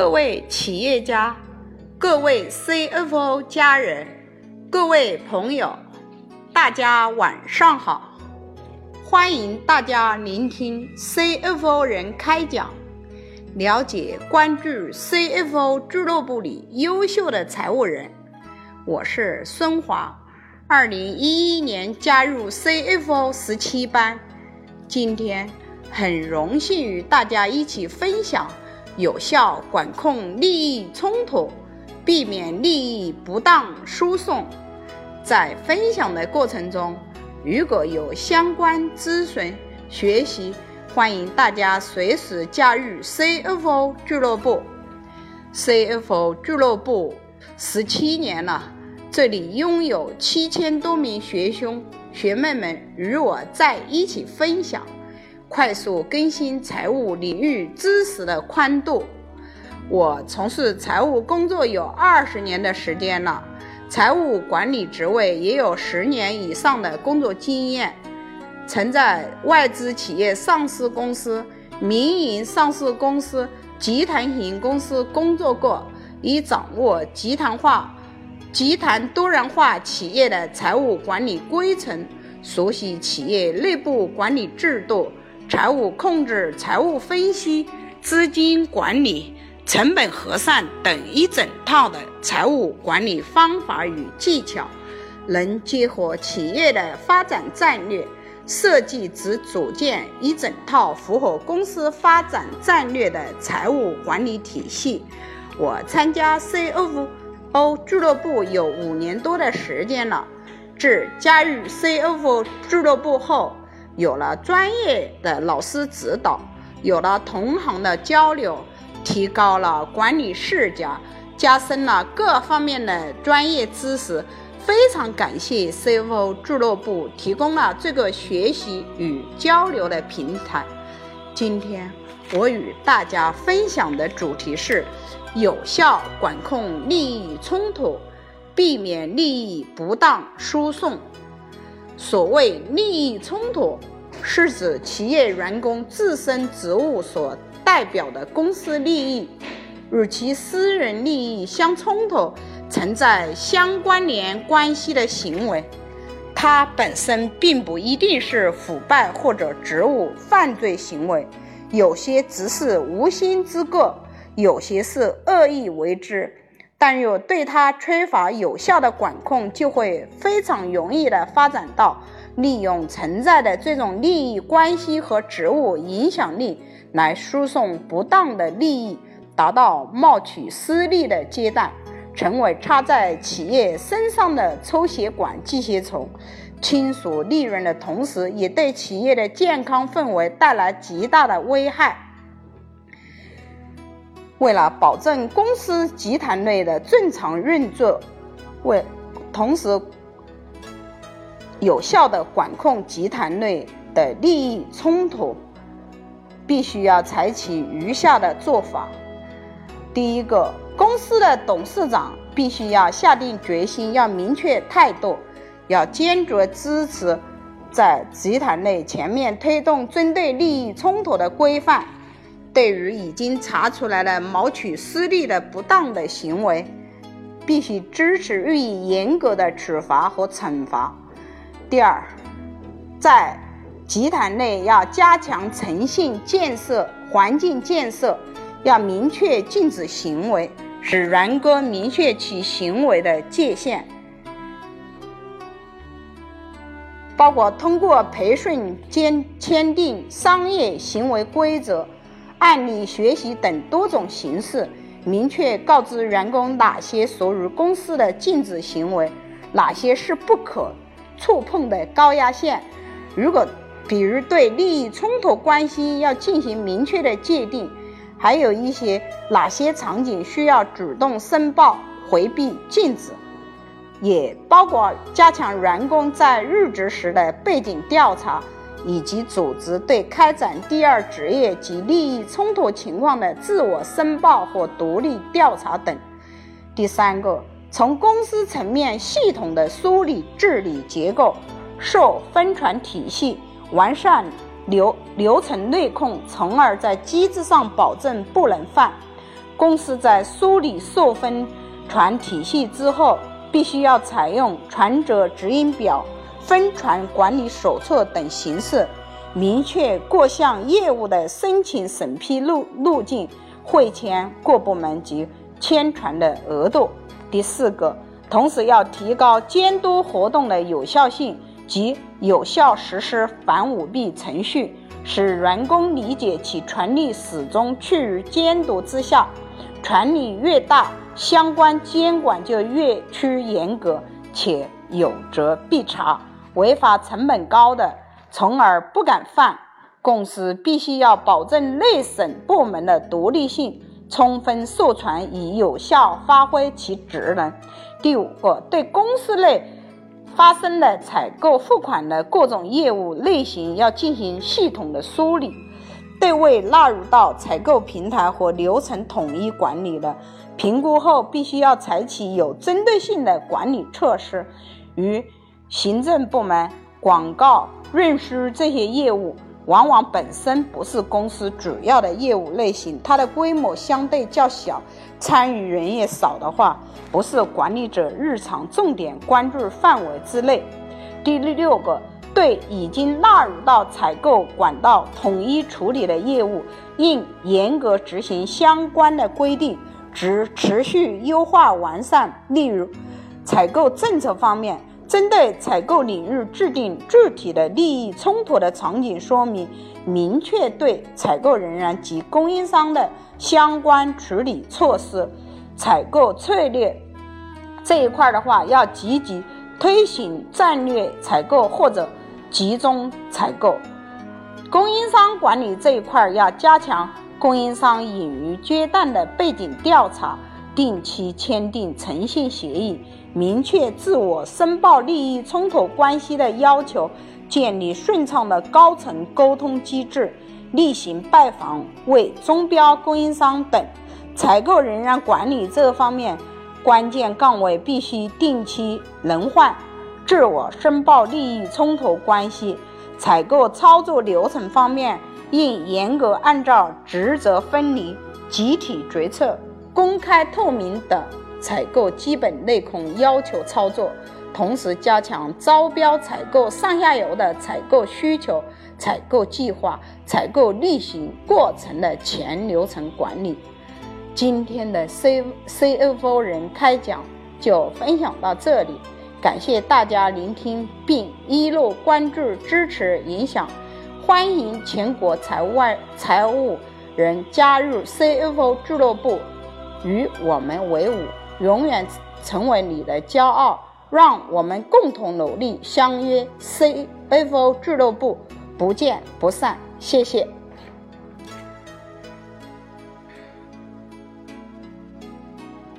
各位企业家、各位 CFO 家人、各位朋友，大家晚上好！欢迎大家聆听 CFO 人开讲，了解关注 CFO 俱乐部里优秀的财务人。我是孙华，二零一一年加入 CFO 十七班，今天很荣幸与大家一起分享。有效管控利益冲突，避免利益不当输送。在分享的过程中，如果有相关咨询、学习，欢迎大家随时加入 CFO 俱乐部。CFO 俱乐部十七年了，这里拥有七千多名学兄学妹们与我在一起分享。快速更新财务领域知识的宽度。我从事财务工作有二十年的时间了，财务管理职位也有十年以上的工作经验。曾在外资企业上市公司、民营上市公司、集团型公司工作过，已掌握集团化、集团多元化企业的财务管理规程，熟悉企业内部管理制度。财务控制、财务分析、资金管理、成本核算等一整套的财务管理方法与技巧，能结合企业的发展战略，设计及组建一整套符合公司发展战略的财务管理体系。我参加 CFO 俱乐部有五年多的时间了，自加入 CFO 俱乐部后。有了专业的老师指导，有了同行的交流，提高了管理视角，加深了各方面的专业知识。非常感谢 CFO 俱乐部提供了这个学习与交流的平台。今天我与大家分享的主题是：有效管控利益冲突，避免利益不当输送。所谓利益冲突。是指企业员工自身职务所代表的公司利益与其私人利益相冲突、存在相关联关系的行为。它本身并不一定是腐败或者职务犯罪行为，有些只是无心之过，有些是恶意为之。但若对它缺乏有效的管控，就会非常容易的发展到。利用存在的这种利益关系和职务影响力来输送不当的利益，达到谋取私利的阶段，成为插在企业身上的抽血管寄血虫，清除利润的同时，也对企业的健康氛围带来极大的危害。为了保证公司集团内的正常运作，为同时。有效的管控集团内的利益冲突，必须要采取如下的做法：第一个，公司的董事长必须要下定决心，要明确态度，要坚决支持在集团内全面推动针对利益冲突的规范。对于已经查出来的谋取私利的不当的行为，必须支持予以严格的处罚和惩罚。第二，在集团内要加强诚信建设、环境建设，要明确禁止行为，使员工明确其行为的界限，包括通过培训、签签订商业行为规则、案例学习等多种形式，明确告知员工哪些属于公司的禁止行为，哪些是不可。触碰的高压线，如果比如对利益冲突关系要进行明确的界定，还有一些哪些场景需要主动申报、回避、禁止，也包括加强员工在入职时的背景调查，以及组织对开展第二职业及利益冲突情况的自我申报或独立调查等。第三个。从公司层面系统的梳理治理结构，设分权体系，完善流流程内控，从而在机制上保证不能犯。公司在梳理授分传体系之后，必须要采用传者指引表、分传管理手册等形式，明确各项业务的申请审批路路径、会签各部门及签传的额度。第四个，同时要提高监督活动的有效性及有效实施反舞弊程序，使员工理解其权利始终处于监督之下。权力越大，相关监管就越趋严格，且有责必查，违法成本高的，从而不敢犯。公司必须要保证内审部门的独立性，充分授权以有效发挥其职能。第五个，对公司内发生的采购付款的各种业务类型，要进行系统的梳理。对未纳入到采购平台和流程统一管理的评估后，必须要采取有针对性的管理措施。与行政部门、广告、运输这些业务，往往本身不是公司主要的业务类型，它的规模相对较小，参与人也少的话，不是管理者日常重点关注范围之内。第六个。对已经纳入到采购管道统一处理的业务，应严格执行相关的规定，持持续优化完善。例如，采购政策方面，针对采购领域制定具体的利益冲突的场景说明，明确对采购人员及供应商的相关处理措施。采购策略这一块的话，要积极推行战略采购或者。集中采购，供应商管理这一块要加强供应商隐于接单的背景调查，定期签订诚信协议，明确自我申报利益冲突关系的要求，建立顺畅的高层沟通机制，例行拜访为中标供应商等。采购人员管理这方面，关键岗位必须定期轮换。自我申报利益冲突关系，采购操作流程方面应严格按照职责分离、集体决策、公开透明等采购基本内控要求操作，同时加强招标采购上下游的采购需求、采购计划、采购例行过程的全流程管理。今天的 C CFO 人开讲就分享到这里。感谢大家聆听并一路关注、支持、影响，欢迎全国财务外财务人加入 CFO 俱乐部，与我们为伍，永远成为你的骄傲。让我们共同努力，相约 CFO 俱乐部，不见不散。谢谢。